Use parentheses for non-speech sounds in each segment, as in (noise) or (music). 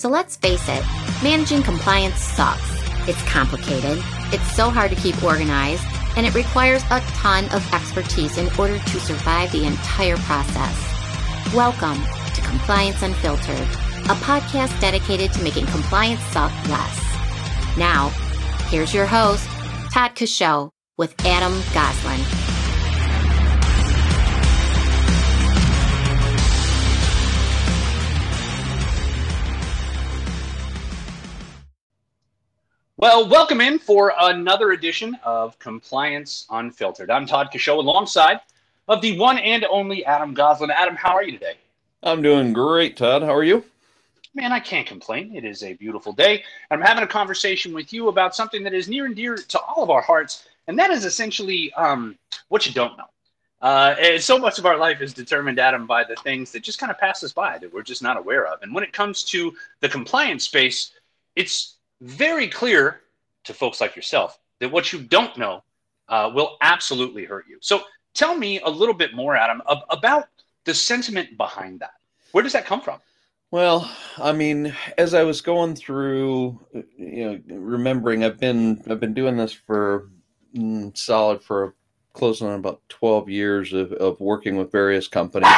So let's face it, managing compliance sucks. It's complicated, it's so hard to keep organized, and it requires a ton of expertise in order to survive the entire process. Welcome to Compliance Unfiltered, a podcast dedicated to making compliance suck less. Now, here's your host, Todd Coshow, with Adam Goslin. Well, welcome in for another edition of Compliance Unfiltered. I'm Todd Coshow alongside of the one and only Adam Goslin. Adam, how are you today? I'm doing great, Todd. How are you? Man, I can't complain. It is a beautiful day. I'm having a conversation with you about something that is near and dear to all of our hearts, and that is essentially um, what you don't know. Uh, and so much of our life is determined, Adam, by the things that just kind of pass us by that we're just not aware of. And when it comes to the compliance space, it's very clear to folks like yourself that what you don't know uh, will absolutely hurt you. So tell me a little bit more, Adam, ab- about the sentiment behind that. Where does that come from? Well, I mean, as I was going through, you know, remembering I've been I've been doing this for mm, solid for close on about twelve years of, of working with various companies,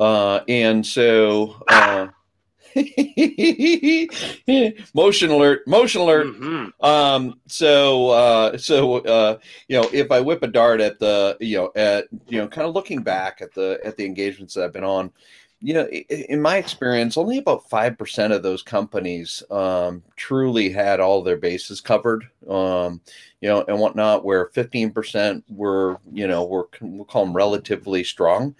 uh, and so uh, (laughs) motion alert motion alert mm-hmm. um so uh so uh you know if i whip a dart at the you know at you know kind of looking back at the at the engagements that i've been on you know in my experience only about 5% of those companies um truly had all their bases covered um you know and whatnot where 15% were you know were we'll call them relatively strong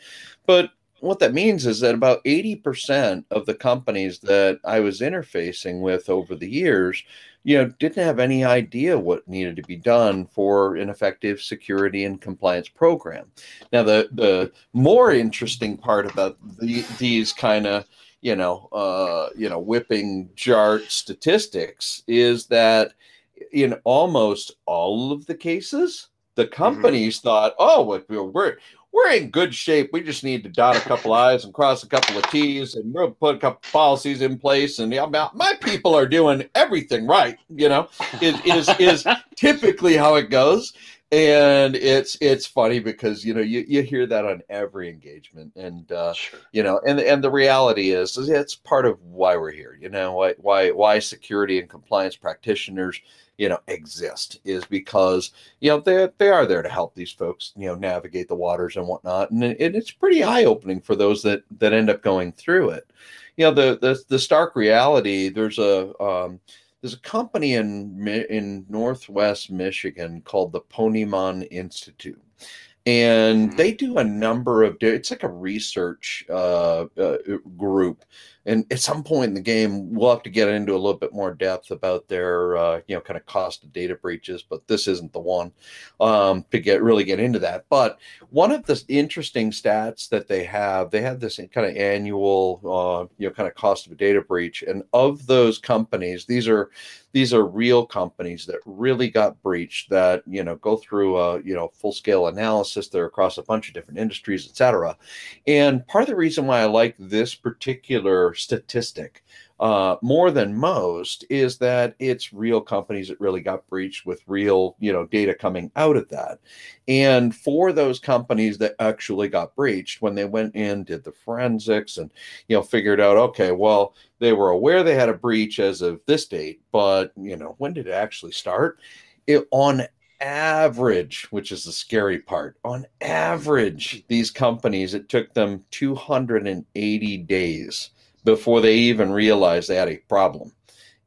but what that means is that about 80% of the companies that I was interfacing with over the years, you know, didn't have any idea what needed to be done for an effective security and compliance program. Now, the the more interesting part about the, these kind of you know, uh, you know, whipping JART statistics is that in almost all of the cases, the mm-hmm. companies mm-hmm. thought, oh, we're we're in good shape. We just need to dot a couple I's and cross a couple of T's and we'll put a couple policies in place. And yeah, my people are doing everything right, you know, is, is, is (laughs) typically how it goes. And it's it's funny because you know you, you hear that on every engagement, and uh, sure. you know, and and the reality is, is it's part of why we're here. You know, why why why security and compliance practitioners you know exist is because you know they they are there to help these folks you know navigate the waters and whatnot and, it, it's pretty eye opening for those that that end up going through it you know the the, the stark reality there's a um, there's a company in in northwest michigan called the Ponemon institute and mm-hmm. they do a number of it's like a research uh, uh, group. And at some point in the game we'll have to get into a little bit more depth about their uh, you know kind of cost of data breaches but this isn't the one um, to get really get into that. But one of the interesting stats that they have they have this kind of annual uh, you know kind of cost of a data breach. And of those companies these are these are real companies that really got breached that you know go through a you know full scale analysis. They're across a bunch of different industries etc and part of the reason why i like this particular statistic uh, more than most is that it's real companies that really got breached with real you know data coming out of that. And for those companies that actually got breached when they went in did the forensics and you know figured out okay well they were aware they had a breach as of this date but you know when did it actually start? It on average, which is the scary part, on average, these companies, it took them 280 days before they even realized they had a problem.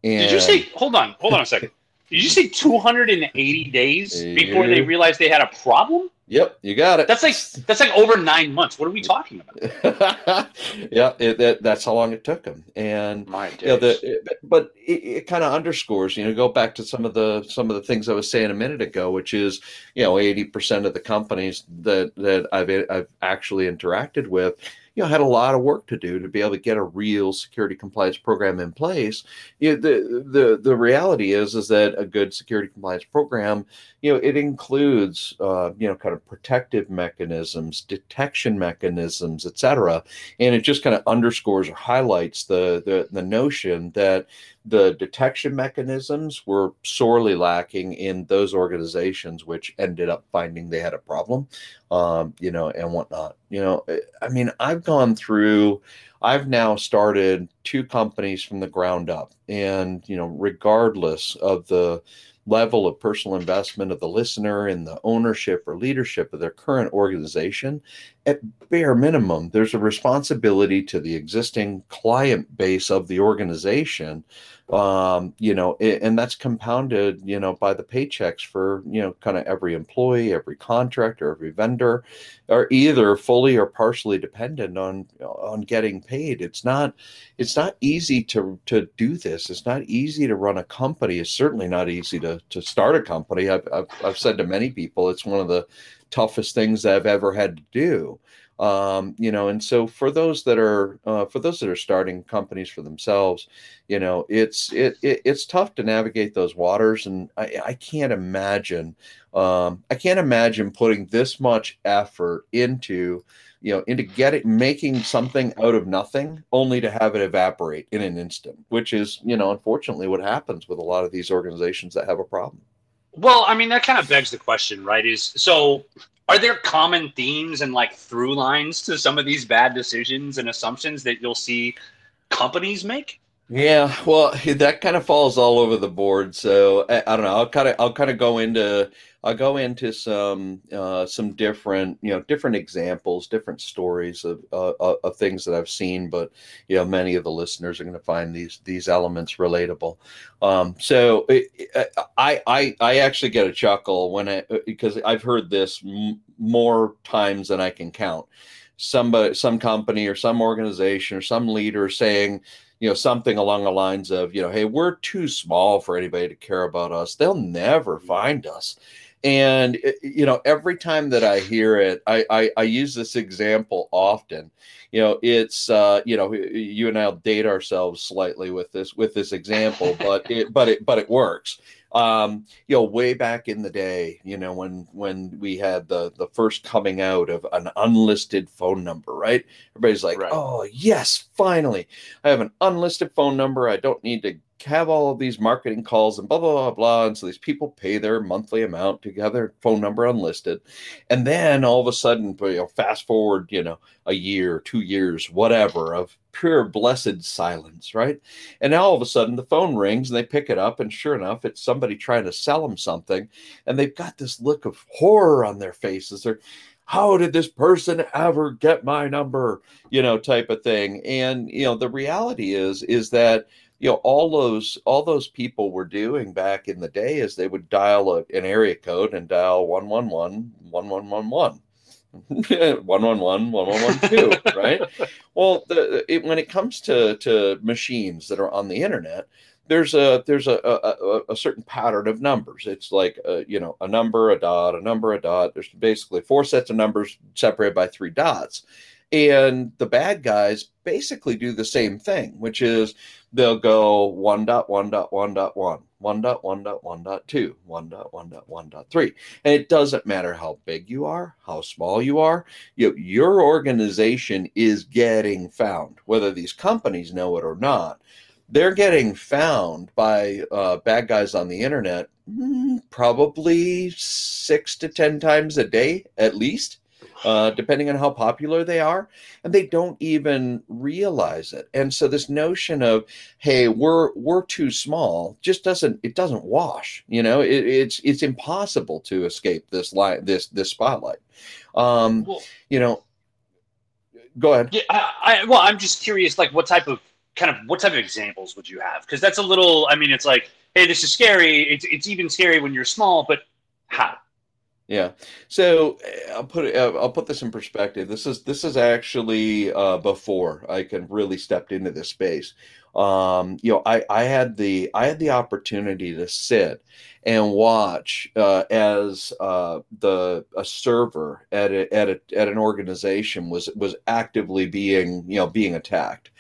And Did you say? Hold on, hold on a second. Did you say 280 days before they realized they had a problem? Yep, you got it. That's like that's like over nine months. What are we talking about? (laughs) yeah, it, that's how long it took them. And My you know, the, it, but it, it kind of underscores. You know, go back to some of the some of the things I was saying a minute ago, which is you know, eighty percent of the companies that that I've I've actually interacted with, you know had a lot of work to do to be able to get a real security compliance program in place. You know, the the the reality is is that a good security compliance program, you know, it includes uh, you know kind of protective mechanisms, detection mechanisms, et cetera, and it just kind of underscores or highlights the the the notion that the detection mechanisms were sorely lacking in those organizations which ended up finding they had a problem um, you know and whatnot you know eh, i mean i've gone through i've now started two companies from the ground up and you know regardless of the level of personal investment of the listener and the ownership or leadership of their current organization, at bare minimum, there's a responsibility to the existing client base of the organization um, you know, it, and that's compounded, you know, by the paychecks for, you know, kind of every employee, every contractor, every vendor, are either fully or partially dependent on on getting paid. It's not it's not easy to to do this. It's not easy to run a company. It's certainly not easy to to start a company. I've I've, I've said to many people, it's one of the toughest things I've ever had to do um, you know and so for those that are uh, for those that are starting companies for themselves you know it's it, it it's tough to navigate those waters and i, I can't imagine um, i can't imagine putting this much effort into you know into getting making something out of nothing only to have it evaporate in an instant which is you know unfortunately what happens with a lot of these organizations that have a problem. Well i mean that kind of begs the question right is so are there common themes and like through lines to some of these bad decisions and assumptions that you'll see companies make? Yeah, well, that kind of falls all over the board. So I, I don't know. I'll kind of I'll kind of go into I'll go into some uh, some different you know different examples, different stories of uh, of things that I've seen. But you know, many of the listeners are going to find these these elements relatable. Um, so it, I I I actually get a chuckle when I because I've heard this m- more times than I can count. Somebody, some company, or some organization, or some leader saying you know something along the lines of you know hey we're too small for anybody to care about us. They'll never find us. And eh, you know, every time that I hear it, I, I, I use this example often. You know, it's uh, you know, you and I'll date ourselves slightly with this with this example, but it but it but it works um you know way back in the day you know when when we had the the first coming out of an unlisted phone number right? Everybody's like right. oh yes finally. I have an unlisted phone number. I don't need to have all of these marketing calls and blah blah blah blah and so these people pay their monthly amount to have their phone number unlisted. And then all of a sudden you know fast forward you know a year two years whatever of pure blessed silence right? And now all of a sudden the phone rings and they pick it up and sure enough it's somebody trying to sell them something and they've got this look of horror on their faces. They're how did this person ever get my number? you know type of thing. And you know the reality is is that you know all those all those people were doing back in the day is they would dial a, an area code and dial 111 1111 111 1112 (laughs) (laughs) right? Well the, it, when it comes to to machines that are on the internet there's a there's a, a, a certain pattern of numbers. It's like a, you know a number a dot a number a dot. There's basically four sets of numbers separated by three dots and the bad guys basically do the same thing, which is they'll go one dot one dot one dot one, one dot one dot one dot two, one dot one dot one dot three. And it doesn't matter how big you are, how small you are, you, your organization is getting found, whether these companies know it or not. They're getting found by uh, bad guys on the internet mm, probably six to 10 times a day at least uh, depending on how popular they are, and they don't even realize it. And so this notion of hey, we're we're too small just doesn't it doesn't wash. You know, it, it's it's impossible to escape this light this this spotlight. Um, well, you know, go ahead. Yeah, I, I, well, I'm just curious, like what type of kind of what type of examples would you have? Because that's a little. I mean, it's like, hey, this is scary. It's it's even scary when you're small, but how? Yeah. So eh, I'll put it, uh, I'll put this in perspective. This is this is actually uh, before I can really stepped into this space. um, you know, I, I had the I had the opportunity to sit and watch uh, as uh, the a server at a, at a, at an organization was was actively being you know being attacked,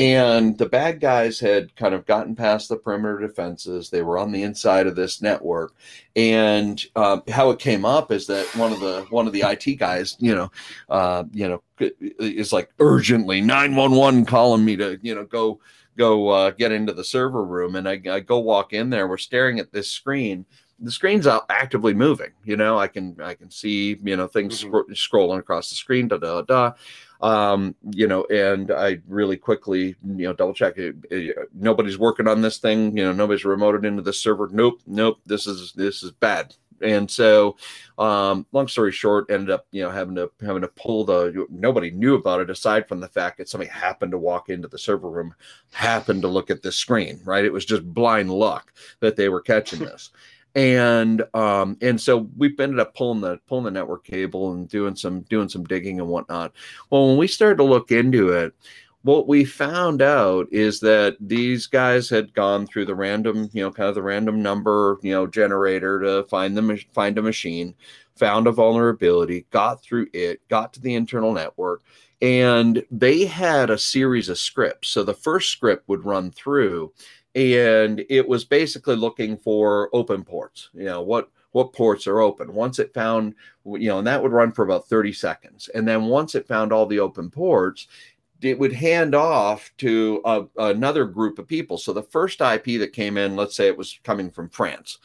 and the bad guys had kind of gotten past the perimeter defenses. They were on the inside of this network, and uh, how it came up is that one of the one of the IT guys, you know, uh, you know, is like urgently nine one one calling me to you know go go uh, get into the server room. And I, I, go walk in there. We're staring at this screen. The screen's out actively moving. You know i can i can see you know things mm-hmm. scrolling across the screen da da da um, you know and i really quickly you know double check it, it, nobody's working on this thing you know nobody's remoted into the server. Nope nope this is this is bad. And so um, long story short ended up you know having to having to pull the nobody knew about it aside from the fact that somebody happened to walk into the server room happened to look at this screen right? It was just blind luck that they were catching (laughs) this and um and so we've ended up pulling the pulling the network cable and doing some doing some digging and whatnot well when we started to look into it what we found out is that these guys had gone through the random, you know, kind of the random number, you know, generator to find them, find a machine, found a vulnerability, got through it, got to the internal network, and they had a series of scripts. So the first script would run through, and it was basically looking for open ports. You know what what ports are open. Once it found, you know, and that would run for about 30 seconds. And then once it found all the open ports, it would hand off to a, another group of people. So the first IP that came in, let's say it was coming from France.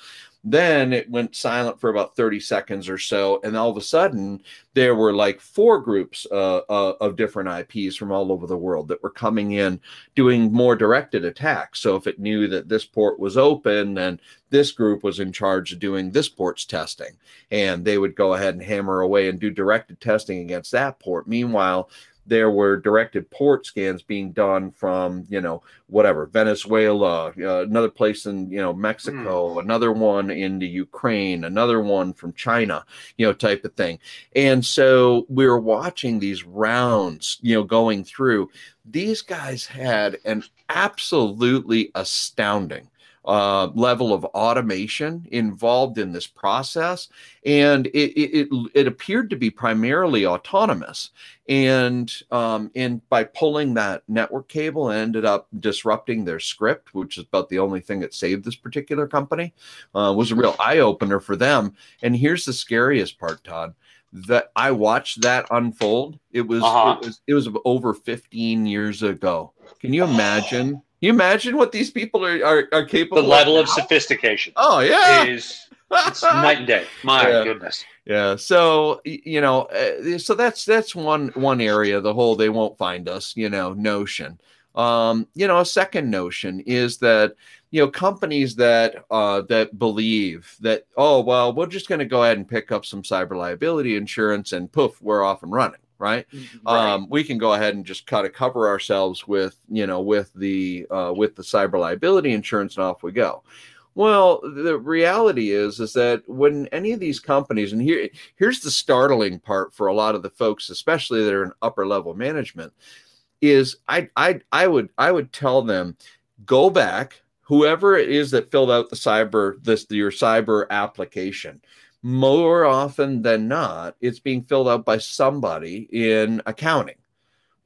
Then it went silent for about 30 seconds or so. And all of a sudden, there were like four groups uh, uh, of different IPs from all over the world that were coming in doing more directed attacks. So if it knew that this port was open, then this group was in charge of doing this port's testing. And they would go ahead and hammer away and do directed testing against that port. Meanwhile, there were directed port scans being done from you know whatever venezuela uh, another place in you know mexico mm. another one in the ukraine another one from china you know type of thing and so we were watching these rounds you know going through these guys had an absolutely astounding uh, level of automation involved in this process, and it, it, it appeared to be primarily autonomous. And um, and by pulling that network cable, ended up disrupting their script, which is about the only thing that saved this particular company. Uh, was a real eye opener for them. And here's the scariest part, Todd that I watched that unfold. It was, uh-huh. it was it was over 15 years ago. Can you imagine you imagine what these people are are, are capable the level of, of sophistication oh yeah. is it's night and day. My (laughs) yeah. goodness. Yeah so you know uh, so that's that's one one area the whole they won't find us you know notion. Um you know a second notion is that you know companies that uh that believe that oh well we're just going to go ahead and pick up some cyber liability insurance and poof we're off and running right? Right. Um, we can go ahead and just kind of cover ourselves with, you know, with the uh, with the cyber liability insurance, and off we go. Well, the reality is is that when any of these companies, and here here's the startling part for a lot of the folks, especially that are in upper level management, is I I I would I would tell them go back whoever it is that filled out the cyber this your cyber application more often than not, it's being filled out by somebody in accounting.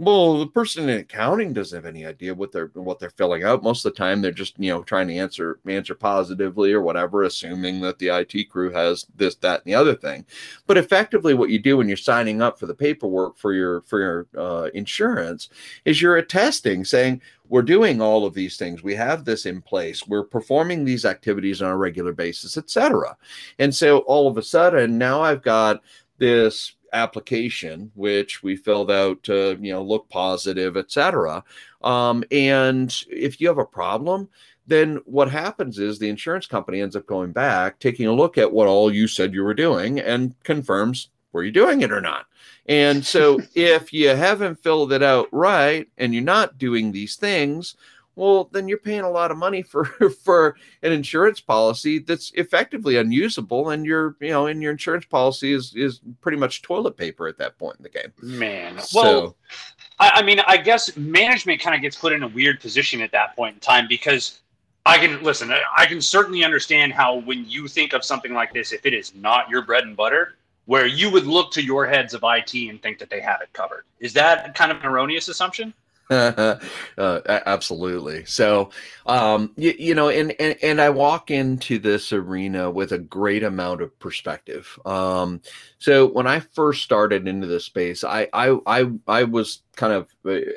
Well, the person in accounting doesn't have any idea what they're what they're filling out. Most of the time, they're just you know trying to answer answer positively or whatever, assuming that the IT crew has this, that, and the other thing. But effectively, what you do when you're signing up for the paperwork for your for your uh, insurance is you're attesting, saying we're doing all of these things. We have this in place. We're performing these activities on a regular basis, etc. And so all of a sudden, now I've got this application, which we filled out to, you know, look positive, etc. Um, and if you have a problem, then what happens is the insurance company ends up going back, taking a look at what all you said you were doing, and confirms were you doing it or not. And so (laughs) if you haven't filled it out right and you're not doing these things, well then you're paying a lot of money for (laughs) for an insurance policy that's effectively unusable and your you know and your insurance policy is is pretty much toilet paper at that point in the game man so, well I, I mean, I guess management kind of gets put in a weird position at that point in time because I can listen. I can certainly understand how when you think of something like this, if it is not your bread and butter, where you would look to your heads of IT and think that they have it covered. Is that kind of an erroneous assumption? Uh, absolutely. So, um, you, you, know, and, and and I walk into this arena with a great amount of perspective. Um, so when I first started into this space, I I I, I was kind of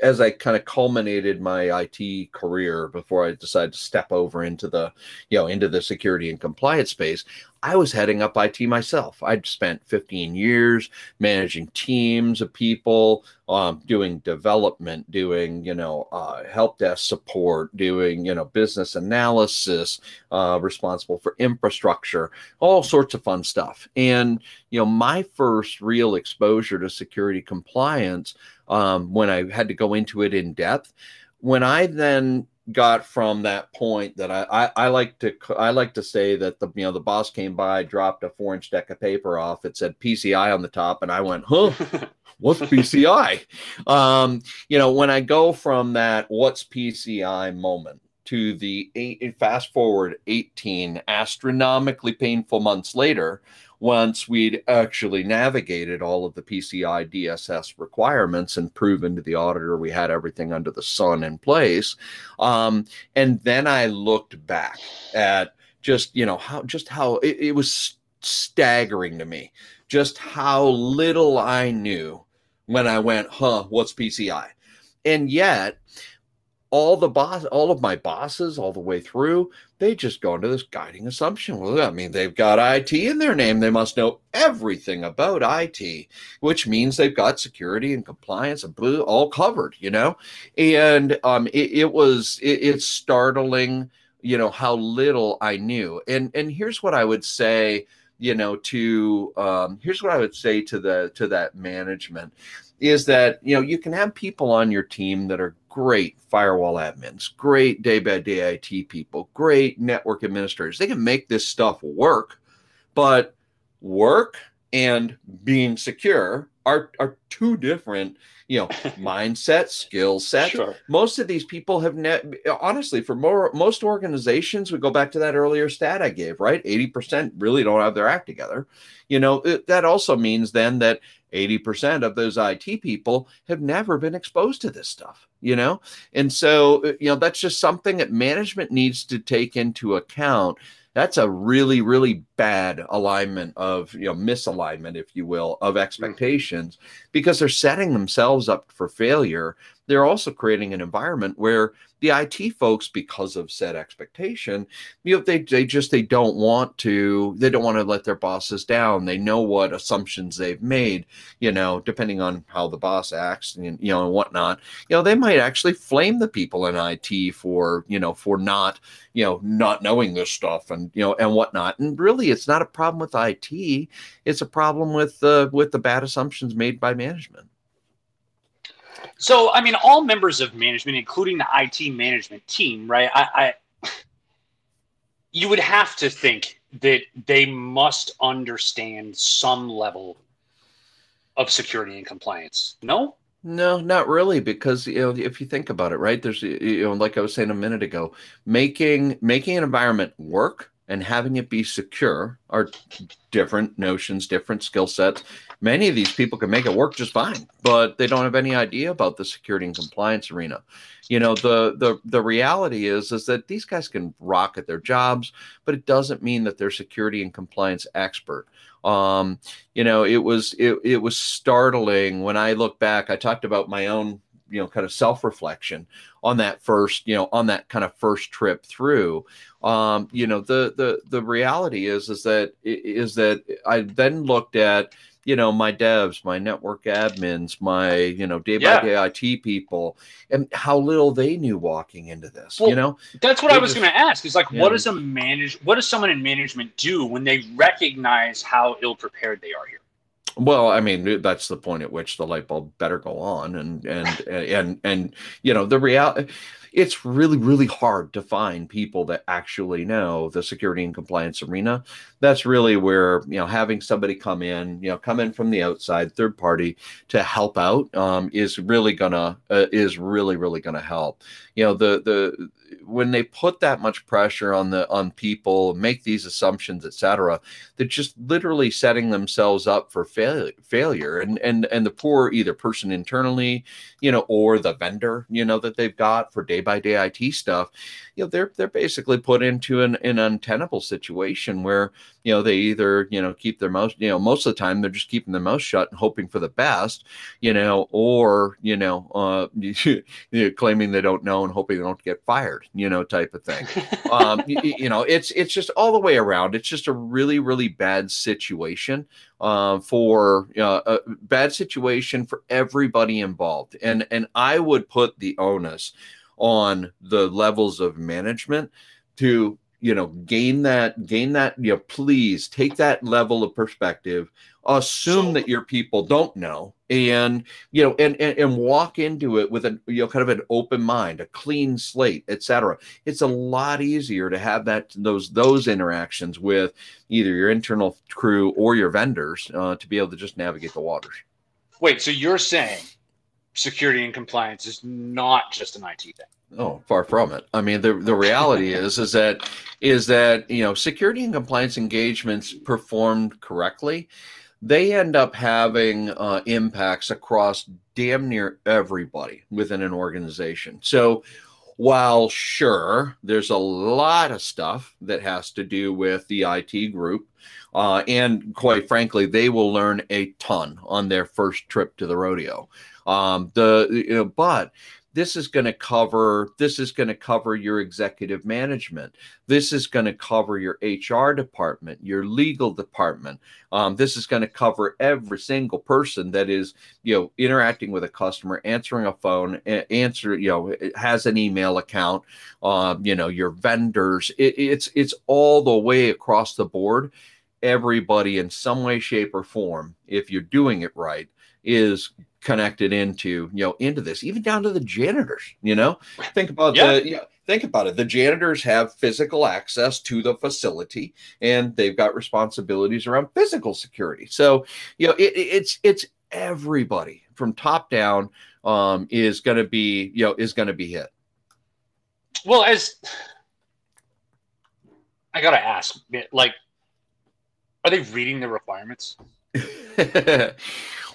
as I kind of culminated my IT career before I decided to step over into the you know into the security and compliance space. I was heading up IT myself. I'd spent 15 years managing teams of people, um, doing development, doing you know uh, help desk support, doing you know business analysis, uh, responsible for infrastructure, all sorts of fun stuff. And you know my first real exposure to security compliance um, when I had to go into it in depth. When I then got from that point that I, I, I like to I like to say that the you know the boss came by dropped a four inch deck of paper off it said PCI on the top and I went huh? (laughs) What's PCI um you know when I go from that what's PCI moment to the eight fast forward 18 astronomically painful months later once we'd actually navigated all of the PCI DSS requirements and proven to the auditor we had everything under the sun in place. Um, and then I looked back at just, you know, how just how it, it was staggering to me, just how little I knew when I went, huh, what's PCI? And yet, all the boss, all of my bosses, all the way through, they just go into this guiding assumption. Well, I mean, they've got IT in their name; they must know everything about IT, which means they've got security and compliance and blue all covered, you know. And um, it, it was it, it's startling, you know, how little I knew. And and here's what I would say, you know, to um, here's what I would say to the to that management is that you know you can have people on your team that are great firewall admins, great day by day IT people, great network administrators. They can make this stuff work, but work and being secure are are two different you know (laughs) mindset skill sets sure. most of these people have net honestly for more most organizations we go back to that earlier stat i gave right 80% really don't have their act together you know it, that also means then that 80% of those IT people have never been exposed to this stuff, you know? And so, uh, you know, that's just something that management needs to take into account. That's a really, really bad alignment of, you know, misalignment, if you will, of mm-hmm. expectations because they're setting themselves up for failure. They're also creating an environment where the IT folks, because of said expectation, you know, they they just they don't want to they don't want to let their bosses down. They know what assumptions they've made, you know, depending on how the boss acts and you know and whatnot. You know, they might actually flame the people in IT for you know for not you know not knowing this stuff and you know and whatnot. And really, it's not a problem with IT. It's a problem with the with the bad assumptions made by management. So, I mean, all members of management, including the IT management team, right? I, I (sighs) you would have to think that they must understand some level of security and compliance. No? No, not really, because you know, if you think about it, right? There's you know, like I was saying a minute ago, making making an environment work and having it be secure are different notions, different skill sets. Many of these people can make it work just fine, but they don't have any idea about the security and compliance arena. You know, the the the reality is is that these guys can rock at their jobs, but it doesn't mean that they're security and compliance expert. Um, you know, it was it, it was startling when I look back. I talked about my own you know kind of self-reflection on that first you know on that kind of first trip through. Um you know the the the reality is is that is that i then looked at you know my devs my network admins my you know day by day it people and how little they knew walking into this well, you know? that's what they i was going to ask is like what does a manage what does someone in management do when they recognize how ill prepared they are here well, I mean, that's the point at which the light bulb better go on, and and (laughs) and and you know the reality. it's really really hard to find people that actually know the security and compliance arena that's really where you know having somebody come in you know come in from the outside third party to help out um, is really gonna uh, is really really gonna help you know the the when they put that much pressure on the on people make these assumptions etc they're just literally setting themselves up for fail, failure. And and and the poor either person internally you know or the vendor you know that they've got for day by day IT stuff you know they're they're basically put into an, an untenable situation where you know they either you know keep their mouth you know most of the time they're just keeping their mouth shut and hoping for the best you know or you know uh (laughs) claiming they don't know and hoping they don't get fired you know type of thing. (laughs) Um you, you, know it's it's just all the way around. It's just a really really bad situation uh, for uh, a bad situation for everybody involved. And and i would put the onus on the levels of management to you know gain that gain that you know please take that level of perspective assume that your people don't know and you know and, and and walk into it with a you know kind of an open mind a clean slate etc it's a lot easier to have that those those interactions with either your internal crew or your vendors uh, to be able to just navigate the waters. Wait so you're saying security and compliance is not just an it thing Oh, far from it. I mean, the the reality (laughs) is is that is that you know security and compliance engagements performed correctly, they end up having uh, impacts across damn near everybody within an organization. So, while sure, there's a lot of stuff that has to do with the IT group, uh, and quite frankly, they will learn a ton on their first trip to the rodeo. Um, the you know, but this is going to cover this is going to cover your executive management. This is going to cover your hr department your legal department. Um, this is going to cover every single person that is you know interacting with a customer answering a phone answer you know has an email account um, you know your vendors. It, it's it's all the way across the board. Everybody in some way shape or form if you're doing it right is connected into you know into this even down to the janitors you know? Think about yeah. the you know, think about it. The janitors have physical access to the facility and they've got responsibilities around physical security. So you know it, it's it's everybody from top down um is going to be you know is going to be hit. Well as i gotta ask like are they reading the requirements (laughs)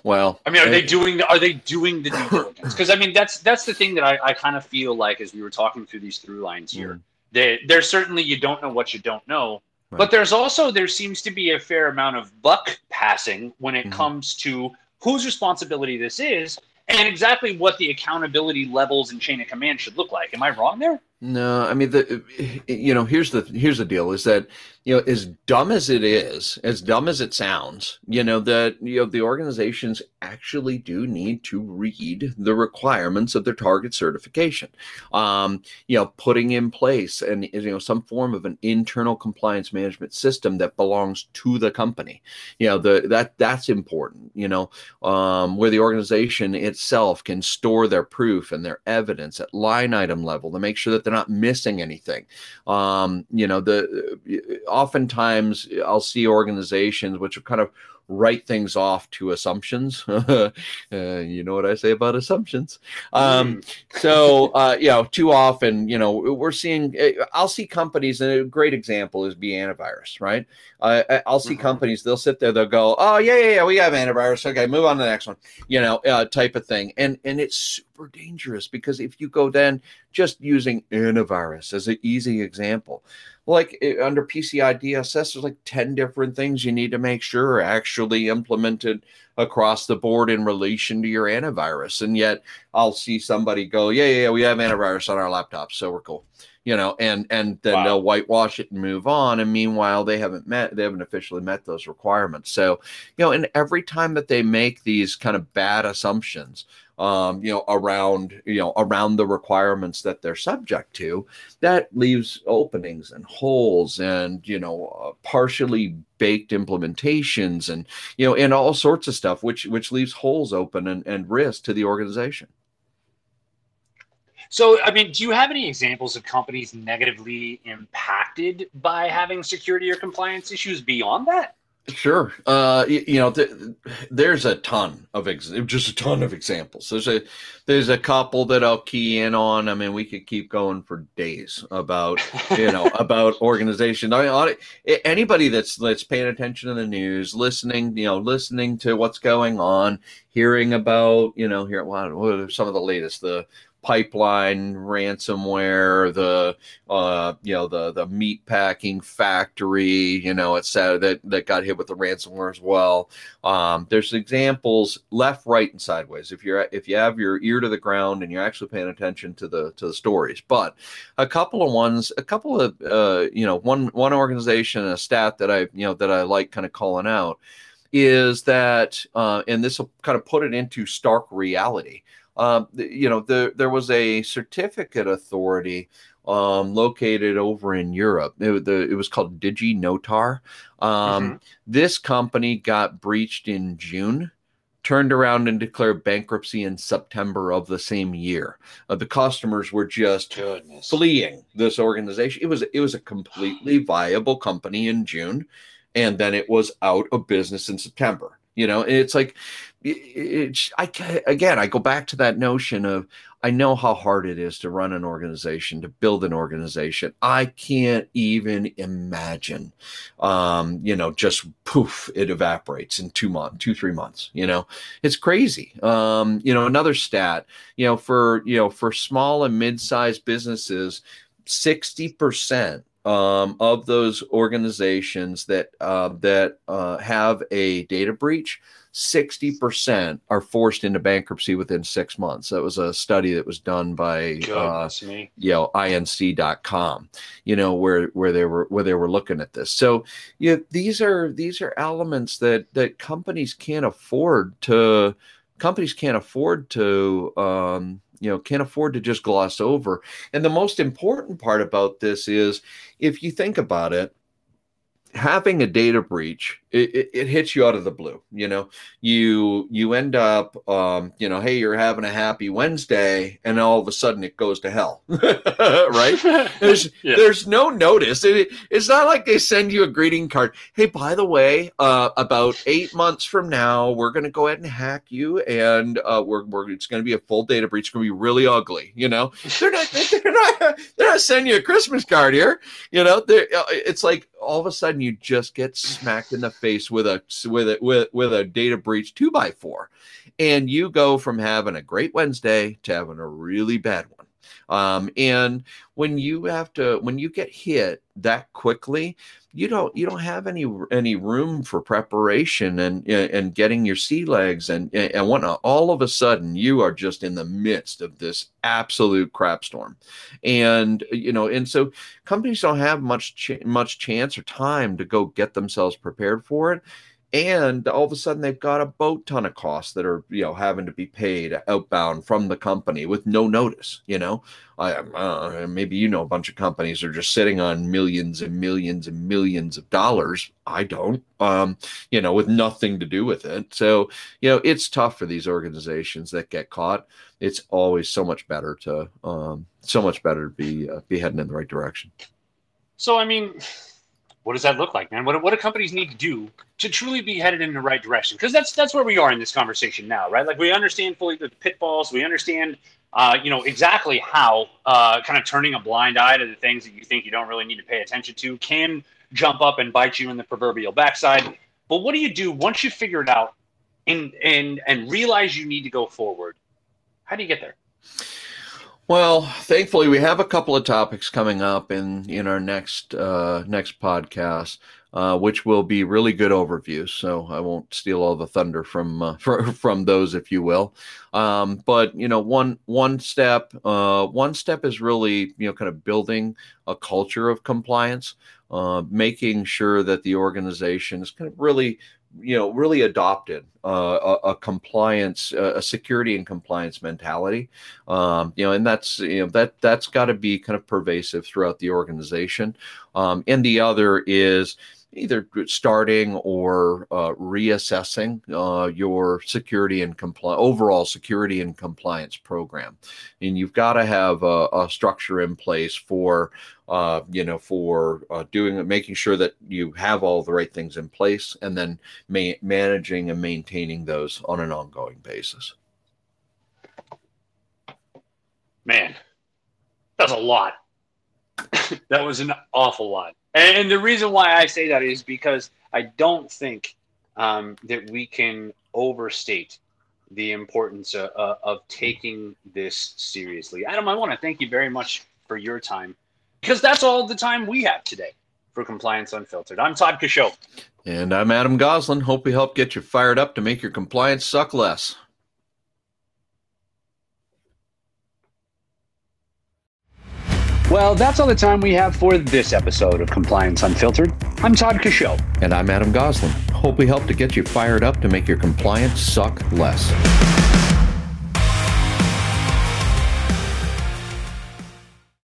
Well, I mean, are they doing the, are they doing the due diligence? Because I mean, that's that's the thing that I, I kind of feel like as we were talking through these through lines here. Mm. That there's certainly you don't know what you don't know, right. but there's also there seems to be a fair amount of buck passing when it mm. comes to whose responsibility this is and exactly what the accountability levels and chain of command should look like. Am I wrong there? No, I mean the you know here's the here's the deal is that you know as dumb as it is, as dumb as it sounds, you know that you know the organizations actually do need to read the requirements of their target certification. Um, you know, putting in place and you know some form of an internal compliance management system that belongs to the company. You know, the that that's important. You know, um, where the organization itself can store their proof and their evidence at line item level to make sure that they're not missing anything. Um, you know, the oftentimes I'll see organizations which are kind of write things off to assumptions. (laughs) uh, you know what I say about assumptions. Um, mm. so, uh, you know, too often, you know, we're seeing, eh, I'll see companies, and a great example is be antivirus, right? Uh, I'll see mm-hmm. companies, they'll sit there, they'll go, oh, yeah, yeah, yeah, we have antivirus. Okay, move on to the next one, you know, uh, type of thing. And, and it's super dangerous because if you go then just using antivirus as an easy example, like eh, under PCI DSS, there's like 10 different things you need to make sure are actually implemented across the board in relation to your antivirus. And yet I'll see somebody go, yeah, yeah, yeah we have antivirus on our laptops, so we're cool. You know, and and then wow. they'll whitewash it and move on. And meanwhile, they haven't met, they haven't officially met those requirements. So, you know, and every time that they make these kind of bad assumptions, um, you know, around you know around the requirements that they're subject to, that leaves openings and holes and you know uh, partially baked implementations and you know and all sorts of stuff, which which leaves holes open and, and risk to the organization. So, I mean, do you have any examples of companies negatively impacted by having security or compliance issues beyond that? Sure. Uh, you, you know, th- there's a ton of ex- just a ton of examples. There's a there's a couple that I'll key in on. I mean, we could keep going for days about you know (laughs) about organization. I mean, anybody that's that's paying attention to the news, listening, you know, listening to what's going on, hearing about you know, here what, what are some of the latest the pipeline ransomware, the uh, you know the the meat packing factory, you know, it's said that that got hit with the ransomware as well. Um, there's examples left, right, and sideways. If you're if you have your ear to the ground and you're actually paying attention to the to the stories, but a couple of ones, a couple of uh, you know one one organization, a stat that I you know that I like kind of calling out is that, uh, and this will kind of put it into stark reality. Um, you know, the, there was a certificate authority um, located over in Europe. It, the, it was called DigiNotar. Um, mm-hmm. This company got breached in June turned around and declared bankruptcy in September of the same year. Uh, the customers were just Goodness. fleeing this organization. It was it was a completely (sighs) viable company in June, and then it was out of business in September. You know, it's like it, I again, I go back to that notion of I know how hard it is to run an organization, to build an organization. I can't even imagine, um, you know, just poof, it evaporates in two months, two three months. You know, it's crazy. Um, you know, another stat, you know, for you know, for small and mid-sized businesses, sixty percent um, of those organizations that uh, that uh, have a data breach 60% are forced into bankruptcy within six months. That was a study that was done by uh, you know inc.com, you know, where where they were where they were looking at this. So yeah, these are these are elements that that companies can't afford to companies can't afford to um, you know can't afford to just gloss over. And the most important part about this is if you think about it, having a data breach it, it, it, hits you out of the blue you know? You you end up um you know hey you're having a happy wednesday and all of a sudden it goes to hell (laughs) right? (laughs) There's yeah. there's no notice. It, it's not like they send you a greeting card. Hey by the way uh about eight months from now we're going to go ahead and hack you and uh we're, we're it's going to be a full data breach. It's going to be really ugly you know? They're not they're not (laughs) they're not sending you a christmas card here you know? Uh, it's like all of a sudden you just get smacked in the face with a with a with, with a data breach two by four. And you go from having a great wednesday to having a really bad one um, and when you have to when you get hit that quickly you don't you don't have any any room for preparation and and getting your sea legs and and whatnot all of a sudden you are just in the midst of this absolute crap storm. And you know and so companies don't have much ch- much chance or time to go get themselves prepared for it and all of a sudden they've got a boat ton of costs that are you know having to be paid outbound from the company with no notice you know? I uh, maybe you know a bunch of companies are just sitting on millions and millions and millions of dollars. I don't um you know with nothing to do with it. So you know it's tough for these organizations that get caught. It's always so much better to um so much better to be uh, be heading in the right direction. So i mean what does that look like, man? What, what do companies need to do to truly be headed in the right direction? Because that's that's where we are in this conversation now, right? Like we understand fully the pitfalls, we understand, uh, you know, exactly how uh, kind of turning a blind eye to the things that you think you don't really need to pay attention to can jump up and bite you in the proverbial backside. But what do you do once you figure it out and and and realize you need to go forward? How do you get there? Well, thankfully, we have a couple of topics coming up in in our next uh, next podcast, uh, which will be really good overviews. So I won't steal all the thunder from uh, (laughs) for, from those, if you will. Um, but you know, one one step uh, one step is really you know kind of building a culture of compliance, uh, making sure that the organization is kind of really you know really adopted uh, a, a, compliance a security and compliance mentality. Um, you know and that's you know that that's got to be kind of pervasive throughout the organization. Um, and the other is either starting or uh, reassessing uh, your security and compli- overall security and compliance program. And you've got to have a, a, structure in place for, uh, you know, for uh, doing making sure that you have all the right things in place, and then ma- managing and maintaining those on an ongoing basis. Man, that's a lot. (laughs) that was an awful lot. And the reason why I say that is because I don't think um, that we can overstate the importance of, uh, of taking this seriously. Adam, I want to thank you very much for your time because that's all the time we have today for Compliance Unfiltered. I'm Todd Coshow. And I'm Adam Goslin. Hope we help get you fired up to make your compliance suck less. Well, that's all the time we have for this episode of Compliance Unfiltered. I'm Todd Coshow. And I'm Adam Goslin. Hope we helped to get you fired up to make your compliance suck less.